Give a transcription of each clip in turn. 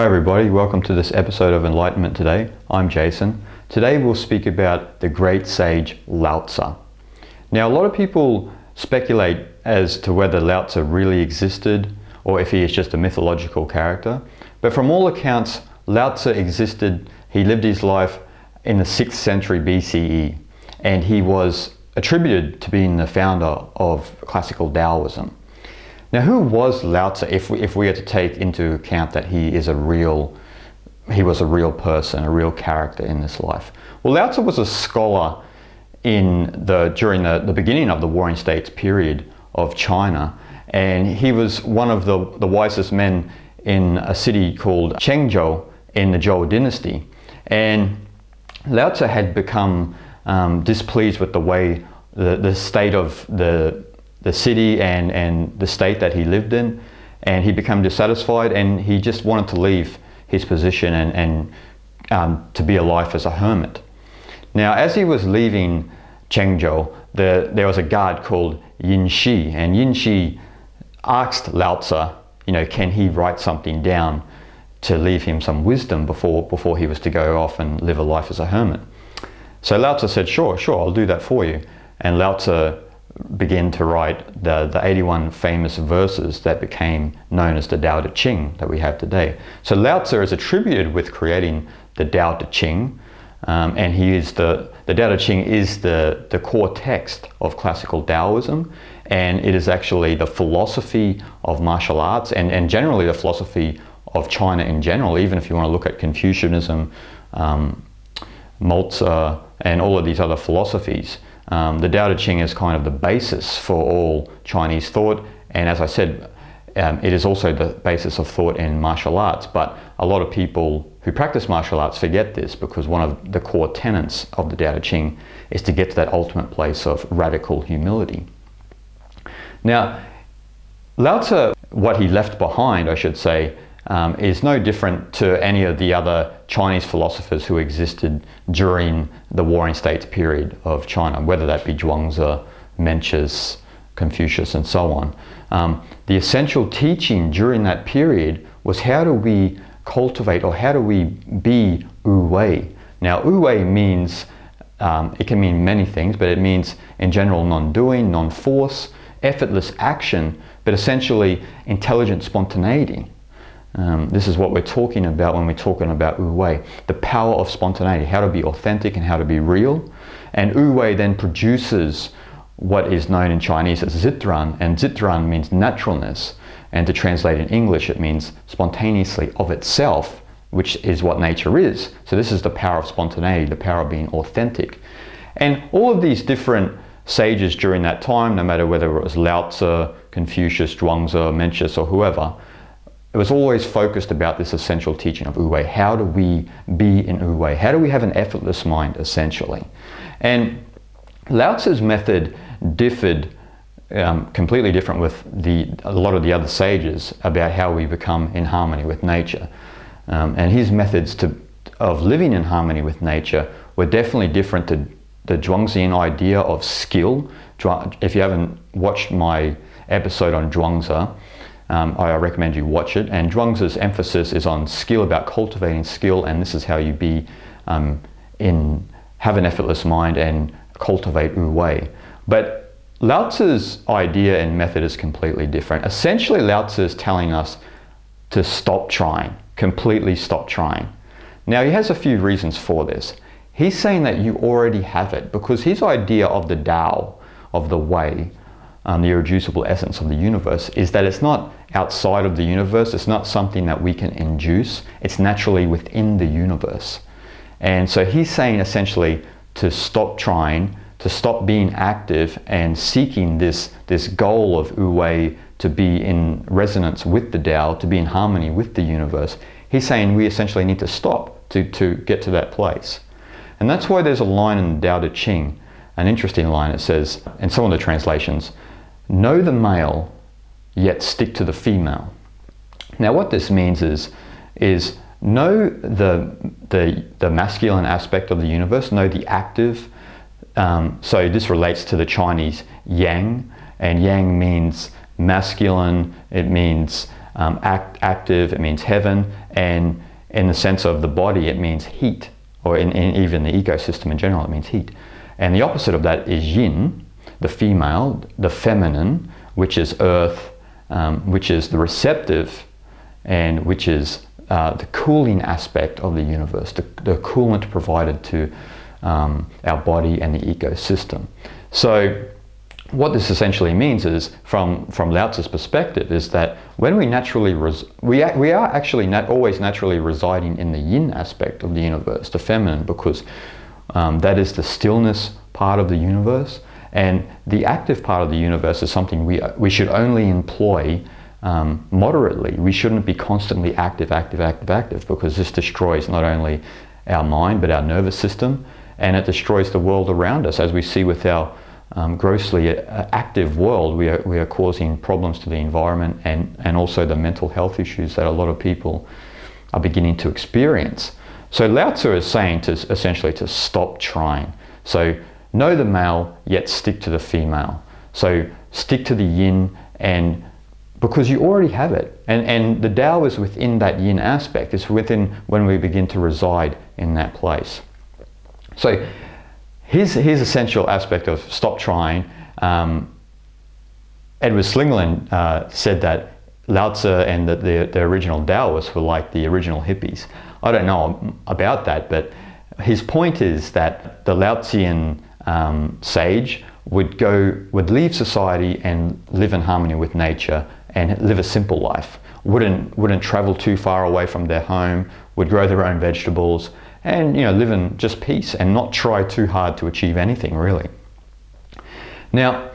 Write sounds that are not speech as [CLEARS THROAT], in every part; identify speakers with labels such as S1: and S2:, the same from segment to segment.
S1: Hi, everybody. Welcome to this episode of Enlightenment Today. I'm Jason. Today we'll speak about the great sage Lao Tzu. Now, a lot of people speculate as to whether Lao Tzu really existed or if he is just a mythological character. But from all accounts, Lao Tzu existed, he lived his life in the 6th century BCE, and he was attributed to being the founder of classical Taoism. Now, who was Lao Tzu if we, if we are to take into account that he is a real, he was a real person, a real character in this life? Well, Lao Tzu was a scholar in the, during the, the beginning of the Warring States period of China, and he was one of the, the wisest men in a city called Chengzhou in the Zhou dynasty. And Lao Tzu had become um, displeased with the way the, the state of the the city and, and the state that he lived in, and he became dissatisfied and he just wanted to leave his position and, and um, to be a life as a hermit. Now, as he was leaving Chengzhou, the, there was a guard called Yin Shi, and Yin Shi asked Lao Tzu, you know, can he write something down to leave him some wisdom before, before he was to go off and live a life as a hermit? So Lao Tzu said, sure, sure, I'll do that for you. And Lao Tzu began to write the, the 81 famous verses that became known as the Tao Te Ching that we have today. So Lao Tzu is attributed with creating the Tao Te Ching, um, and he is the, the Tao Te Ching is the, the core text of classical Taoism, and it is actually the philosophy of martial arts and, and generally the philosophy of China in general, even if you want to look at Confucianism, um, Mozi, and all of these other philosophies. Um, the Tao Te Ching is kind of the basis for all Chinese thought, and as I said, um, it is also the basis of thought in martial arts. But a lot of people who practice martial arts forget this because one of the core tenets of the Tao Te Ching is to get to that ultimate place of radical humility. Now, Lao Tzu, what he left behind, I should say, um, is no different to any of the other Chinese philosophers who existed during the Warring States period of China, whether that be Zhuangzi, Mencius, Confucius, and so on. Um, the essential teaching during that period was how do we cultivate or how do we be wu wei? Now, wu wei means, um, it can mean many things, but it means in general non doing, non force, effortless action, but essentially intelligent spontaneity. Um, this is what we're talking about when we're talking about Wu Wei the power of spontaneity, how to be authentic and how to be real. And Wu Wei then produces what is known in Chinese as Zitran, and Zitran means naturalness. And to translate in English, it means spontaneously of itself, which is what nature is. So, this is the power of spontaneity, the power of being authentic. And all of these different sages during that time, no matter whether it was Lao Tzu, Confucius, Zhuangzi, Mencius, or whoever, it was always focused about this essential teaching of Wu-Wei. How do we be in Wu-Wei? How do we have an effortless mind, essentially? And Lao Tzu's method differed um, completely different with the, a lot of the other sages about how we become in harmony with nature. Um, and his methods to, of living in harmony with nature were definitely different to the Zhuangzian idea of skill. If you haven't watched my episode on Zhuangzi, um, I recommend you watch it. And Zhuangzi's emphasis is on skill, about cultivating skill, and this is how you be um, in have an effortless mind and cultivate wu wei. But Lao Tzu's idea and method is completely different. Essentially, Lao Tzu is telling us to stop trying, completely stop trying. Now, he has a few reasons for this. He's saying that you already have it because his idea of the Tao, of the way, um, the irreducible essence of the universe is that it's not outside of the universe, it's not something that we can induce, it's naturally within the universe. And so he's saying essentially to stop trying, to stop being active and seeking this, this goal of Wu Wei to be in resonance with the Tao, to be in harmony with the universe. He's saying we essentially need to stop to, to get to that place. And that's why there's a line in the Tao Te Ching, an interesting line. It says, in some of the translations, know the male, yet stick to the female. Now, what this means is, is know the, the, the masculine aspect of the universe, know the active. Um, so, this relates to the Chinese yang, and yang means masculine, it means um, act, active, it means heaven, and in the sense of the body, it means heat, or in, in even the ecosystem in general, it means heat. And the opposite of that is yin, the female, the feminine, which is earth, um, which is the receptive, and which is uh, the cooling aspect of the universe, the, the coolant provided to um, our body and the ecosystem. So, what this essentially means is, from, from Lao Tzu's perspective, is that when we naturally, res- we, we are actually not always naturally residing in the yin aspect of the universe, the feminine, because um, that is the stillness part of the universe. And the active part of the universe is something we, we should only employ um, moderately. We shouldn't be constantly active, active, active, active, because this destroys not only our mind but our nervous system and it destroys the world around us. As we see with our um, grossly uh, active world, we are, we are causing problems to the environment and, and also the mental health issues that a lot of people are beginning to experience. So Lao Tzu is saying to essentially to stop trying. So know the male, yet stick to the female. So stick to the yin and because you already have it. And, and the Tao is within that yin aspect. It's within when we begin to reside in that place. So here's, here's essential aspect of stop trying. Um, Edward Slingerland uh, said that Lao Tzu and the, the, the, original Taoists were like the original hippies. I don't know about that, but his point is that the Lao Tzuian um, sage would go, would leave society and live in harmony with nature and live a simple life. Wouldn't, wouldn't travel too far away from their home, would grow their own vegetables, and you know, live in just peace and not try too hard to achieve anything really. Now,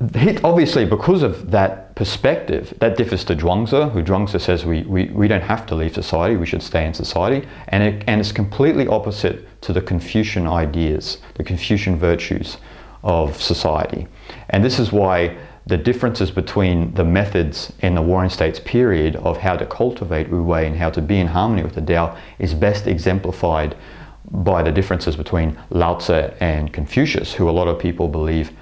S1: obviously, because of that perspective, that differs to Zhuangzi, who Zhuangzi says we, we, we don't have to leave society, we should stay in society. And, it, and it's completely opposite to the Confucian ideas, the Confucian virtues of society. And this is why the differences between the methods in the Warring States period of how to cultivate Wu Wei and how to be in harmony with the Tao is best exemplified by the differences between Lao Tzu and Confucius, who a lot of people believe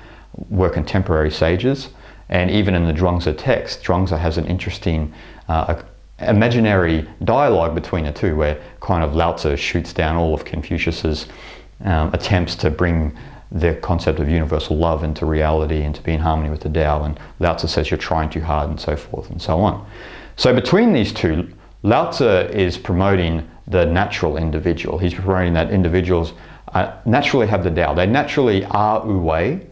S1: were contemporary sages. And even in the Zhuangzi text, Zhuangzi has an interesting uh, imaginary dialogue between the two, where kind of Lao Tzu shoots down all of Confucius's um, attempts to bring the concept of universal love into reality and to be in harmony with the Tao. And Lao Tzu says you're trying too hard and so forth and so on. So between these two, Lao Tzu is promoting the natural individual. He's promoting that individuals uh, naturally have the Tao. They naturally are Wu Wei,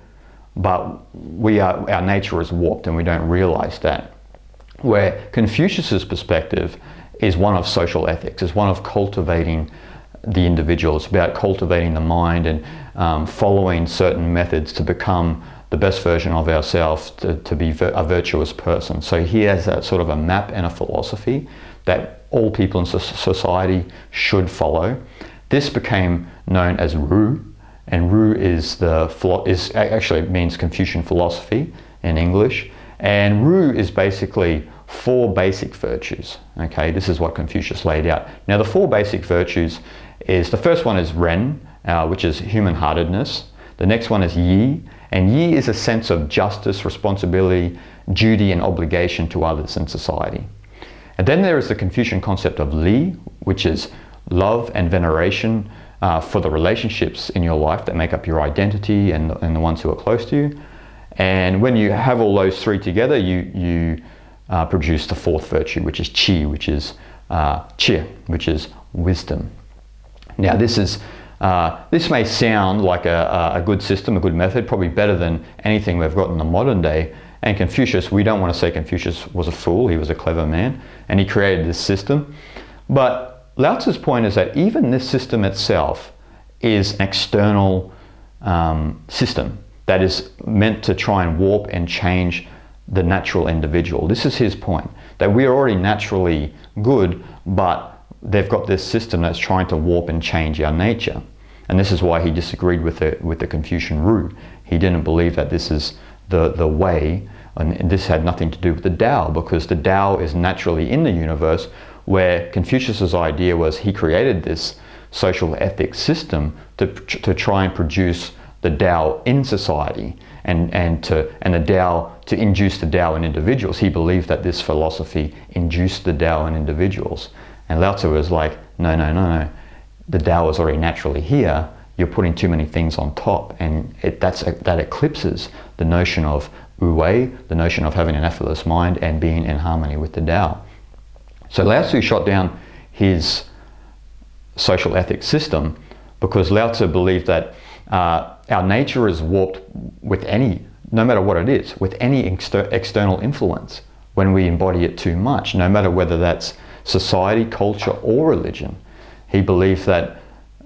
S1: but we are, our nature is warped and we don't realize that. Where Confucius's perspective is one of social ethics, is one of cultivating the individual. It's about cultivating the mind and um, following certain methods to become the best version of ourselves to, to be a virtuous person. So he has that sort of a map and a philosophy that all people in society should follow. This became known as Ru, and Ru is the is actually means Confucian philosophy in English, and Ru is basically four basic virtues. Okay, this is what Confucius laid out. Now, the four basic virtues is the first one is Ren, uh, which is human heartedness. The next one is Yi, and Yi is a sense of justice, responsibility, duty, and obligation to others in society. And then there is the Confucian concept of Li, which is love and veneration uh, for the relationships in your life that make up your identity and, and the ones who are close to you. And when you have all those three together, you, you uh, produce the fourth virtue, which is Qi, which is uh, Qi, which is wisdom. Now, this is uh, this may sound like a, a, good system, a good method, probably better than anything we've got in the modern day. And Confucius, we don't want to say Confucius was a fool, he was a clever man, and he created this system. But Lao Tzu's point is that even this system itself is an external um, system that is meant to try and warp and change the natural individual. This is his point that we are already naturally good, but they've got this system that's trying to warp and change our nature. And this is why he disagreed with the, with the Confucian Ru. He didn't believe that this is the, the way, and this had nothing to do with the Tao, because the Tao is naturally in the universe, where Confucius's idea was he created this social ethics system to, to try and produce the Tao in society and, and, to, and the Tao to induce the Tao in individuals. He believed that this philosophy induced the Tao in individuals. And Lao Tzu was like, no, no, no, no. The Tao is already naturally here. You're putting too many things on top, and it, that's, that eclipses the notion of wu wei, the notion of having an effortless mind and being in harmony with the Tao. So Lao Tzu shot down his social ethics system because Lao Tzu believed that uh, our nature is warped with any, no matter what it is, with any exter- external influence when we embody it too much, no matter whether that's society, culture, or religion. He believed that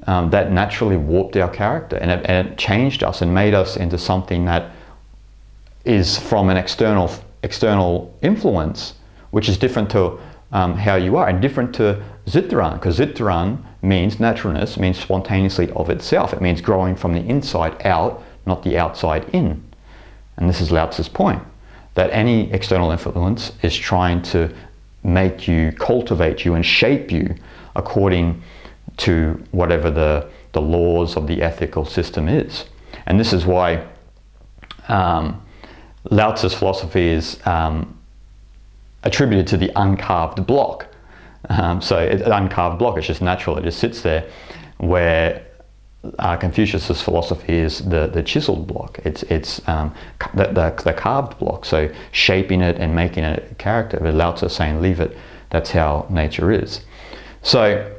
S1: um, that naturally warped our character and it, and it changed us and made us into something that is from an external external influence, which is different to um, how you are and different to Zitteran, because Zitteran means naturalness, means spontaneously of itself. It means growing from the inside out, not the outside in. And this is Lao Tzu's point that any external influence is trying to make you, cultivate you, and shape you according to whatever the, the laws of the ethical system is. And this is why um, Lao Tzu's philosophy is um, attributed to the uncarved block. Um, so it's an uncarved block, it's just natural, it just sits there, where uh, Confucius's philosophy is the, the chiseled block. It's, it's um, the, the, the, carved block, so shaping it and making it a character. But Lao Tzu saying, leave it, that's how nature is. So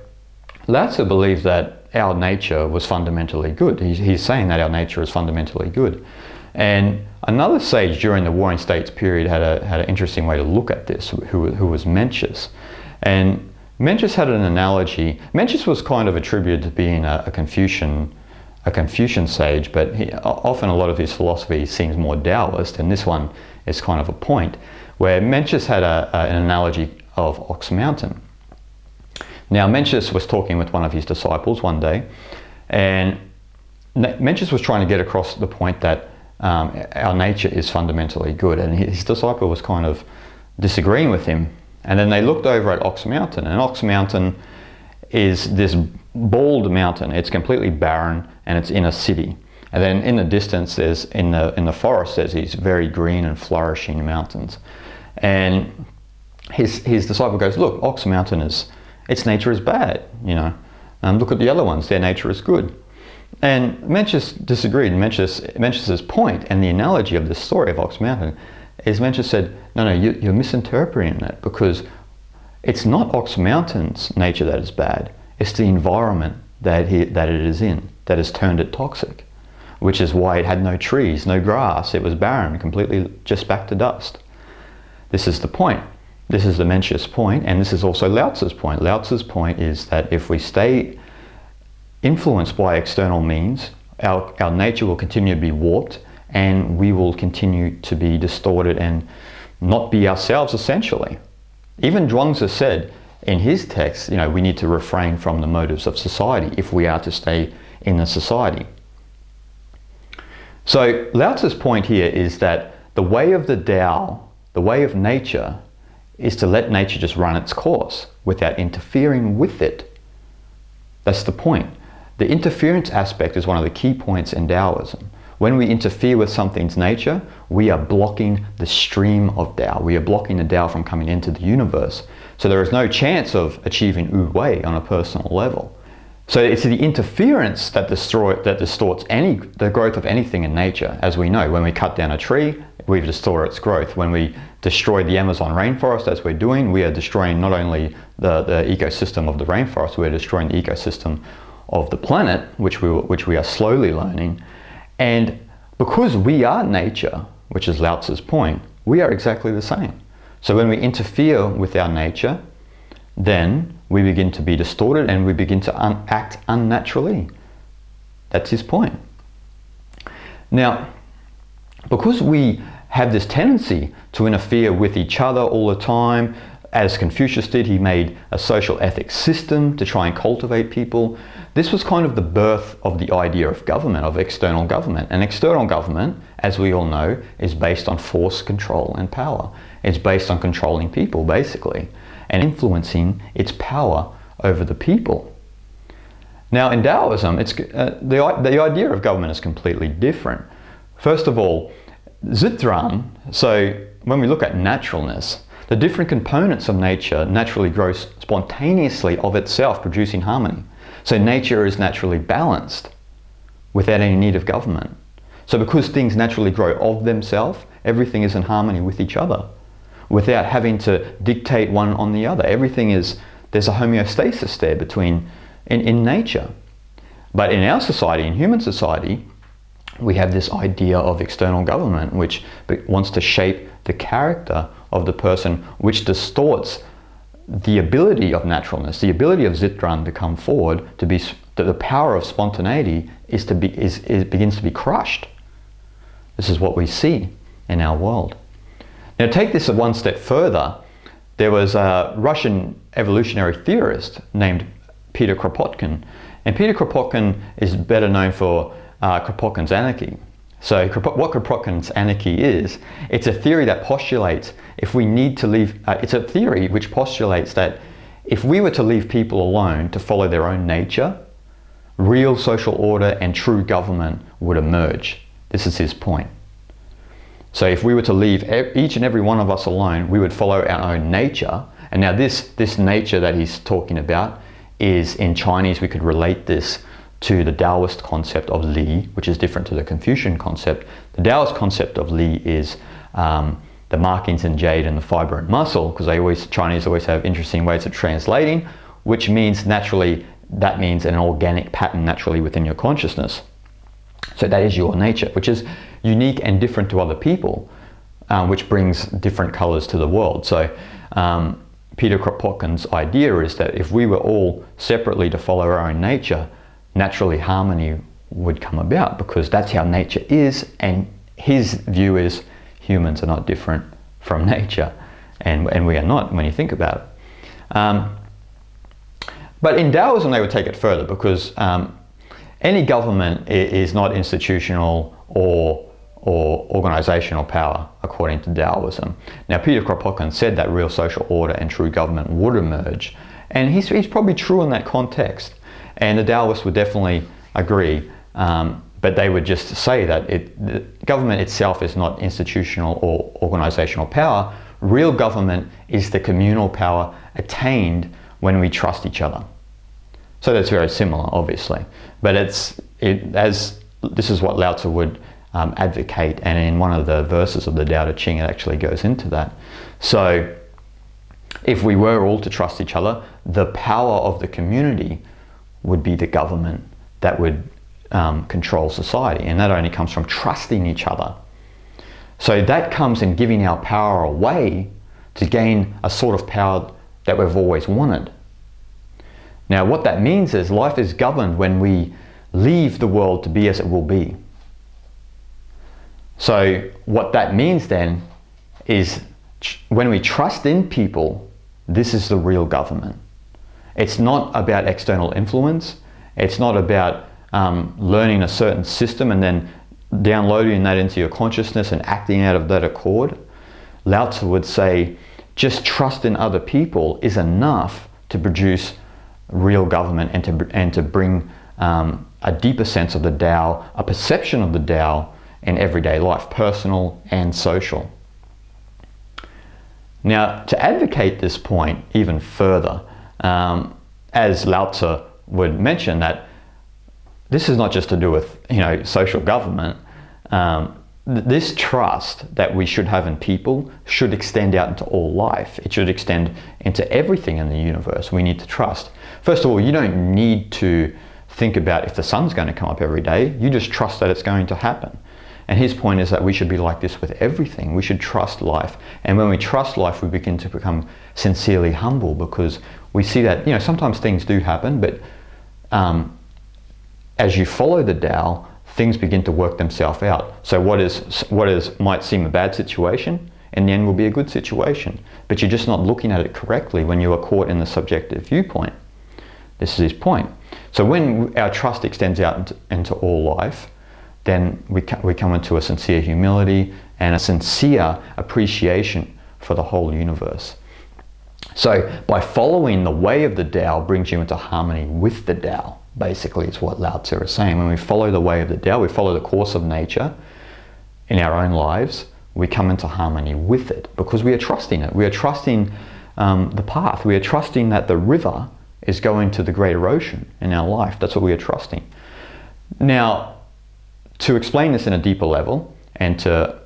S1: Lao Tzu believed that our nature was fundamentally good. He's, he's saying that our nature is fundamentally good. And another sage during the Warring States period had, a, had an interesting way to look at this, who, who was Mencius. And Mencius had an analogy. Mencius was kind of attributed to being a, a Confucian, a Confucian sage, but he, often a lot of his philosophy seems more Taoist, and this one is kind of a point where Mencius had a, an analogy of Ox Mountain. Now, Mencius was talking with one of his disciples one day, and Mencius was trying to get across the point that um, our nature is fundamentally good. And his disciple was kind of disagreeing with him. And then they looked over at Ox Mountain, and Ox Mountain is this bald mountain. It's completely barren and it's in a city. And then in the distance, there's in the in the forest, there's these very green and flourishing mountains. And his his disciple goes, look, Ox Mountain is its nature is bad, you know. And look at the other ones, their nature is good. And Mencius disagreed. Mencius, Mencius's point and the analogy of the story of Ox Mountain is Mencius said, no, no, you, you're misinterpreting that because it's not Ox Mountain's nature that is bad. It's the environment that, he, that it is in that has turned it toxic, which is why it had no trees, no grass. It was barren, completely just back to dust. This is the point. This is the Mencius point, and this is also Lao Tzu's point. Lao Tzu's point is that if we stay influenced by external means, our, our nature will continue to be warped and we will continue to be distorted and not be ourselves essentially. Even Zhuangzi said in his text, you know, we need to refrain from the motives of society if we are to stay in the society. So Lao Tzu's point here is that the way of the Tao, the way of nature, is to let nature just run its course without interfering with it. That's the point. The interference aspect is one of the key points in Taoism. When we interfere with something's nature, we are blocking the stream of Tao. We are blocking the Tao from coming into the universe. So there is no chance of achieving Wu Wei on a personal level. So it's the interference that, destroy, that distorts any, the growth of anything in nature. As we know, when we cut down a tree, we distort its growth. When we destroy the Amazon rainforest, as we're doing, we are destroying not only the, the ecosystem of the rainforest, we're destroying the ecosystem of the planet, which we, which we are slowly learning. And because we are nature, which is Lao Tzu's point, we are exactly the same. So when we interfere with our nature, then we begin to be distorted and we begin to un- act unnaturally. That's his point. Now, because we have this tendency to interfere with each other all the time, as Confucius did, he made a social ethics system to try and cultivate people. This was kind of the birth of the idea of government, of external government. And external government, as we all know, is based on force, control, and power. It's based on controlling people, basically, and influencing its power over the people. Now, in Taoism, it's, uh, the, the idea of government is completely different. First of all, Zitran, so when we look at naturalness, the different components of nature naturally grow spontaneously of itself, producing harmony. So nature is naturally balanced without any need of government. So because things naturally grow of themselves, everything is in harmony with each other without having to dictate one on the other. Everything is, there's a homeostasis there between, in, in nature. But in our society, in human society, we have this idea of external government which wants to shape the character of the person, which distorts the ability of naturalness, the ability of Zitran to come forward, to be the power of spontaneity is to be is, is begins to be crushed. This is what we see in our world. Now, take this one step further. There was a Russian evolutionary theorist named Peter Kropotkin, and Peter Kropotkin is better known for uh, Kropotkin's anarchy. So, what Kropotkin's anarchy is, it's a theory that postulates if we need to leave, uh, it's a theory which postulates that if we were to leave people alone to follow their own nature, real social order and true government would emerge. This is his point. So if we were to leave each and every one of us alone, we would follow our own nature. And now this, this nature that he's talking about is in Chinese, we could relate this to the Taoist concept of Li, which is different to the Confucian concept. The Taoist concept of Li is um, the markings in jade and the fiber and muscle, because they always Chinese always have interesting ways of translating, which means naturally that means an organic pattern naturally within your consciousness. So that is your nature, which is unique and different to other people, um, which brings different colors to the world. So um, Peter Kropotkin's idea is that if we were all separately to follow our own nature, naturally harmony would come about because that's how nature is. And his view is humans are not different from [LAUGHS] nature, and, and we are not when you think about it. Um, but in Taoism, they would take it further because um, any government is not institutional or or organizational power, according to Taoism. Now, Peter Kropotkin said that real social order and true government would emerge, and he's, he's probably true in that context. And the Taoists would definitely agree, um, but they would just say that it, the government itself is not institutional or organizational power. Real government is the communal power attained when we trust each other. So that's very similar, obviously. But it's it, as this is what Lao Tzu would um, advocate, and in one of the verses of the Tao Te Ching, it actually goes into that. So, if we were all to trust each other, the power of the community would be the government that would um, control society, and that only comes from trusting each other. So that comes in giving our power away to gain a sort of power that we've always wanted. Now, what that means is life is governed when we leave the world to be as it will be. So, what that means then is when we trust in people, this is the real government. It's not about external influence, it's not about um, learning a certain system and then downloading that into your consciousness and acting out of that accord. Lao Tzu would say, just trust in other people is enough to produce real government and to, and to bring um, a deeper sense of the Tao, a perception of the Tao in everyday life, personal and social. Now, to advocate this point even further, um, as Lao Tzu would mention, that this is not just to do with you know social government. Um, this trust that we should have in people should extend out into all life. It should extend into everything in the universe. We need to trust. First of all, you don't need to think about if the sun's going to come up every day. You just trust that it's going to happen. And his point is that we should be like this with everything. We should trust life. And when we trust life, we begin to become sincerely humble because we see that, you know, sometimes things do happen, but um, as you follow the Tao, things begin to work themselves out. So what is what is might seem a bad situation, in the end will be a good situation. But you're just not looking at it correctly when you are caught in the subjective viewpoint. This is his point. So when our trust extends out into, into all life, then we, we come into a sincere humility and a sincere appreciation for the whole universe. So, by following the way of the Tao brings you into harmony with the Tao. basically, is what Lao Tzu is saying. When we follow the way of the Tao, we follow the course of nature in our own lives, we come into harmony with it because we are trusting it. We are trusting um, the path. We are trusting that the river is going to the greater ocean in our life. That's what we are trusting. Now, to explain this in a deeper level and to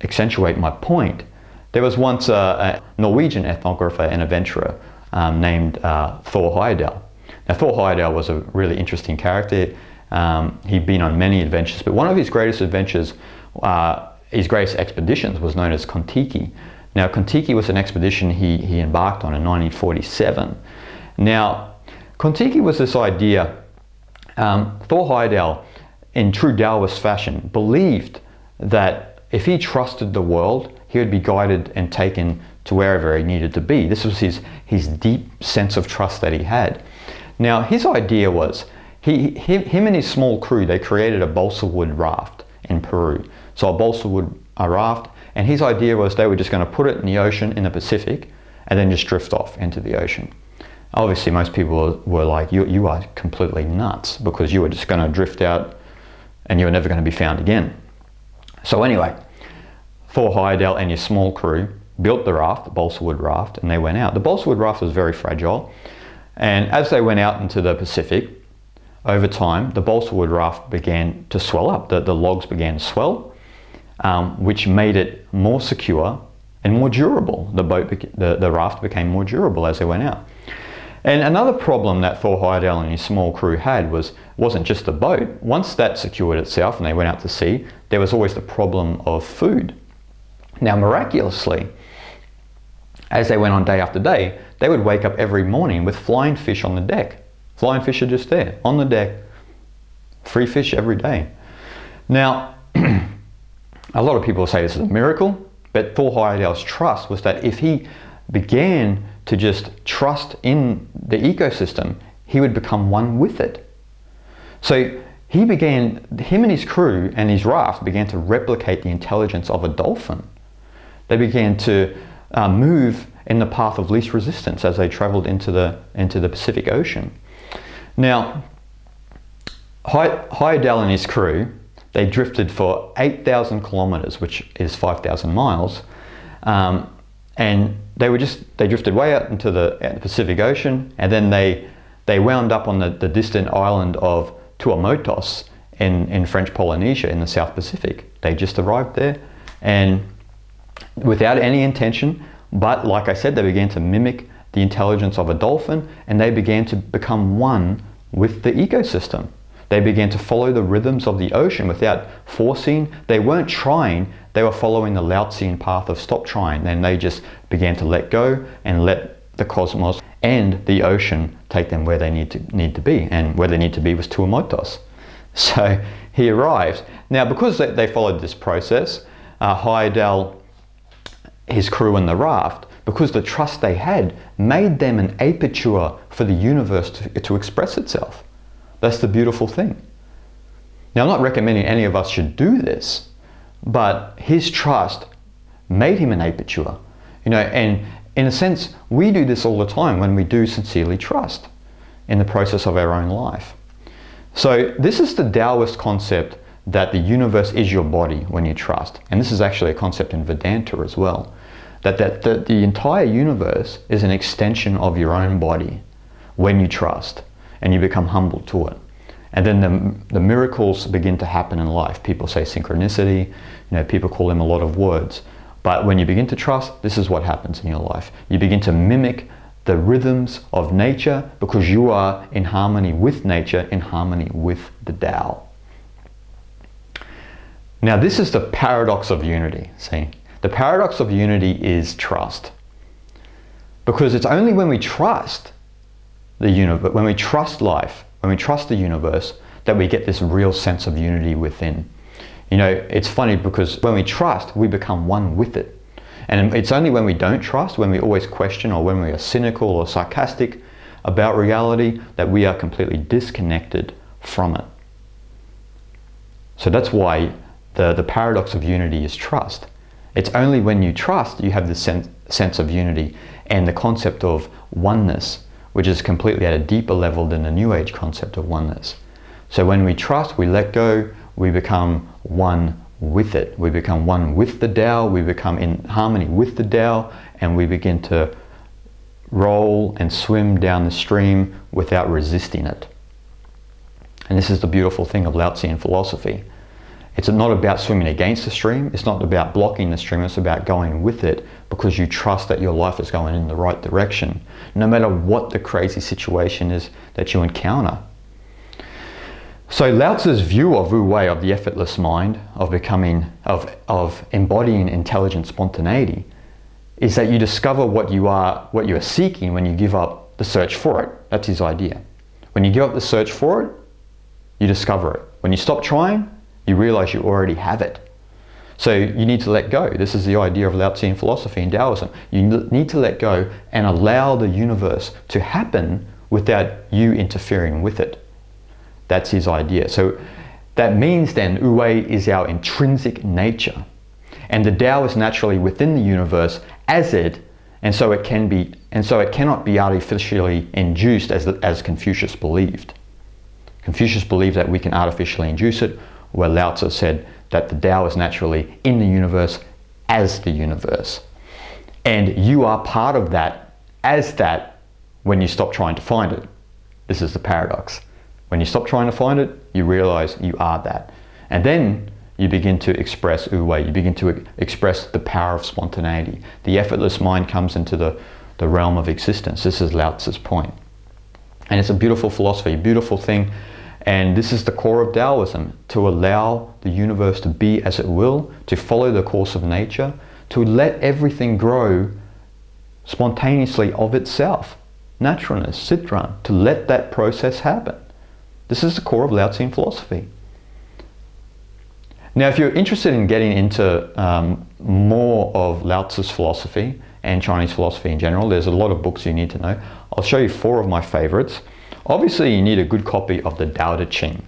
S1: accentuate my point, there was once a, a Norwegian ethnographer and adventurer um, named uh, Thor Heyerdahl. Now, Thor Heyerdahl was a really interesting character. Um, he'd been on many adventures, but one of his greatest adventures, uh, his greatest expeditions, was known as Kon-Tiki. Now, Kon-Tiki was an expedition he, he embarked on in 1947. Now, Kon-Tiki was this idea. Um, Thor Heyerdahl, in true Taoist fashion, believed that if he trusted the world, he would be guided and taken to wherever he needed to be. This was his, his deep sense of trust that he had. Now, his idea was he, him, him and his small crew, they created a balsa wood raft in Peru. So, a balsa wood a raft, and his idea was they were just going to put it in the ocean in the Pacific and then just drift off into the ocean. Obviously, most people were like, you, you are completely nuts because you were just going to drift out and you were never going to be found again. So, anyway, Thor Heyerdahl and your small crew built the raft, the balsa wood raft, and they went out. The balsa wood raft was very fragile, and as they went out into the Pacific, over time, the balsa wood raft began to swell up. The, the logs began to swell, um, which made it more secure and more durable. The, boat beca- the, the raft became more durable as they went out. And another problem that Thor Heyerdahl and his small crew had was wasn't just the boat. Once that secured itself and they went out to sea, there was always the problem of food. Now, miraculously, as they went on day after day, they would wake up every morning with flying fish on the deck. Flying fish are just there on the deck, free fish every day. Now, [CLEARS THROAT] a lot of people say this is a miracle, but Thor Heyerdahl's trust was that if he began to just trust in the ecosystem, he would become one with it. So he began, him and his crew and his raft began to replicate the intelligence of a dolphin. They began to uh, move in the path of least resistance as they traveled into the, into the Pacific Ocean. Now, Heyerdahl and his crew, they drifted for 8,000 kilometers, which is 5,000 miles, um, and they were just they drifted way out into the, the Pacific Ocean, and then they they wound up on the, the distant island of Tuamotus in, in French Polynesia in the South Pacific. They just arrived there, and without any intention, but like I said, they began to mimic the intelligence of a dolphin, and they began to become one with the ecosystem. They began to follow the rhythms of the ocean without forcing. They weren't trying, they were following the Lao path of stop trying. Then they just began to let go and let the cosmos and the ocean take them where they need to, need to be. And where they need to be was Tuamotus. [LAUGHS] So he arrives. Now, because they, they followed this process, uh, his crew and the raft, because the trust they had made them an aperture for the universe to, to express itself. That's the beautiful thing. Now, I'm not recommending any of us should do this, but his trust made him an aperture. You know, and in a sense, we do this all the time when we do sincerely trust in the process of our own life. So, this is the Taoist concept that the universe is your body when you trust. And this is actually a concept in Vedanta as well. That, that, that the entire universe is an extension of your own body when you trust and you become humble to it. And then the, the miracles begin to happen in life. People say synchronicity, you know, people call them a lot of words. But when you begin to trust, this is what happens in your life. You begin to mimic the rhythms of nature because you are in harmony with nature, in harmony with the Tao. Now, this is the paradox of unity. See, the paradox of unity is trust. Because it's only when we trust the universe, when we trust life, when we trust the universe, that we get this real sense of unity within. You know, it's funny because when we trust, we become one with it. And it's only when we don't trust, when we always question or when we are cynical or sarcastic about reality, that we are completely disconnected from it. So that's why the, the paradox of unity is trust. It's only when you trust you have this sense, sense of unity and the concept of oneness which is completely at a deeper level than the New Age concept of oneness. So when we trust, we let go, we become one with it. We become one with the Tao, we become in harmony with the Tao, and we begin to roll and swim down the stream without resisting it. And this is the beautiful thing of Lao Tzu philosophy. It's not about swimming against the stream, it's not about blocking the stream, it's about going with it because you trust that your life is going in the right direction, no matter what the crazy situation is that you encounter. So Lao Tzu's view of Wu Wei, of the effortless mind, of becoming, of, of embodying intelligent spontaneity, is that you discover what you are, what you are seeking when you give up the search for it. That's his idea. When you give up the search for it, you discover it. When you stop trying, you realize you already have it. So you need to let go. This is the idea of Lao Tzu philosophy and Taoism. You need to let go and allow the universe to happen without you interfering with it. That's his idea. So that means then Wei is our intrinsic nature. And the Tao is naturally within the universe as it, and so it can be, and so it cannot be artificially induced as, as Confucius believed. Confucius believed that we can artificially induce it, where Lao Tzu said that the Tao is naturally in the universe as the universe. And you are part of that as that when you stop trying to find it. This is the paradox. When you stop trying to find it, you realize you are that. And then you begin to express Wu Wei, you begin to express the power of spontaneity. The effortless mind comes into the, the realm of existence. This is Lao Tzu's point. And it's a beautiful philosophy, beautiful thing. And this is the core of Taoism to allow the universe to be as it will, to follow the course of nature, to let everything grow spontaneously of itself. Naturalness, Citran, to let that process happen. This is the core of Lao Tzu philosophy. Now, if you're interested in getting into um, more of Lao Tzu's philosophy and Chinese philosophy in general, there's a lot of books you need to know. I'll show you four of my favorites. Obviously, you need a good copy of the Tao Te Ching.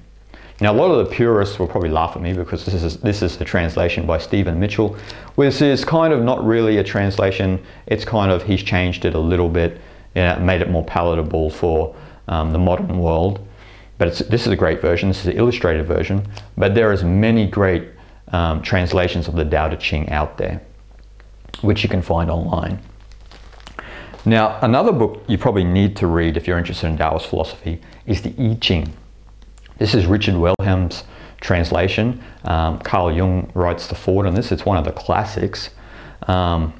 S1: Now, a lot of the purists will probably laugh at me because this is, this is a translation by Stephen Mitchell, which is kind of not really a translation. It's kind of, he's changed it a little bit, you know, made it more palatable for um, the modern world. But this is a great version. This is an illustrated version. But there is many great um, translations of the Tao Te Ching out there, which you can find online. Now, another book you probably need to read if you're interested in Taoist philosophy is the I Ching. This is Richard Wilhelm's translation. Um, Carl Jung writes the foreword on this. It's one of the classics. Um,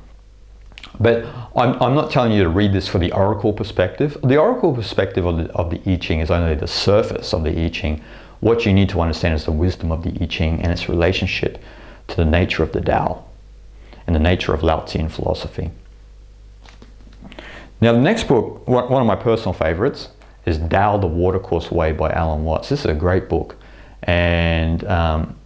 S1: but I'm, I'm not telling you to read this for the oracle perspective. The oracle perspective of the, of the I Ching is only the surface of the I Ching. What you need to understand is the wisdom of the I Ching and its relationship to the nature of the Tao and the nature of Lao Tzu philosophy. Now, the next book, one of my personal favorites, is Tao the Watercourse Way by Alan Watts. This is a great book. And um,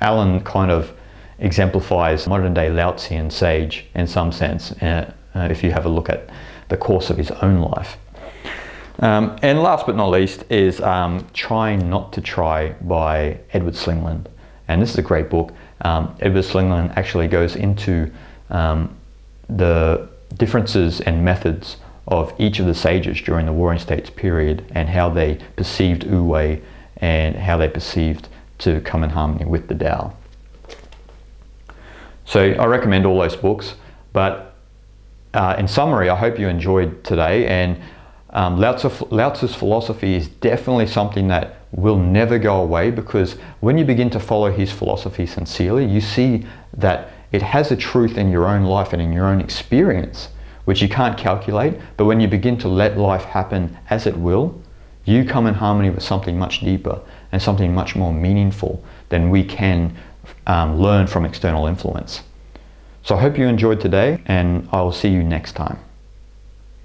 S1: Alan kind of exemplifies modern day Lao Tzu sage in some sense, uh, uh, if you have a look at the course of his own life. Um, and last but not least is um, Trying Not to Try by Edward Slingerland. And this is a great book. Um, Edward Slingerland actually goes into um, the differences and methods of each of the sages during the Warring States period and how they perceived Wu Wei and how they perceived to come in harmony with the Tao. So I recommend all those books. But uh, in summary, I hope you enjoyed today. And um, Lao, Tzu, Lao Tzu's philosophy is definitely something that will never go away because when you begin to follow his philosophy sincerely, you see that it has a truth in your own life and in your own experience, which you can't calculate. But when you begin to let life happen as it will, you come in harmony with something much deeper and something much more meaningful than we can um, learn from external influence. So I hope you enjoyed today and I will see you next time.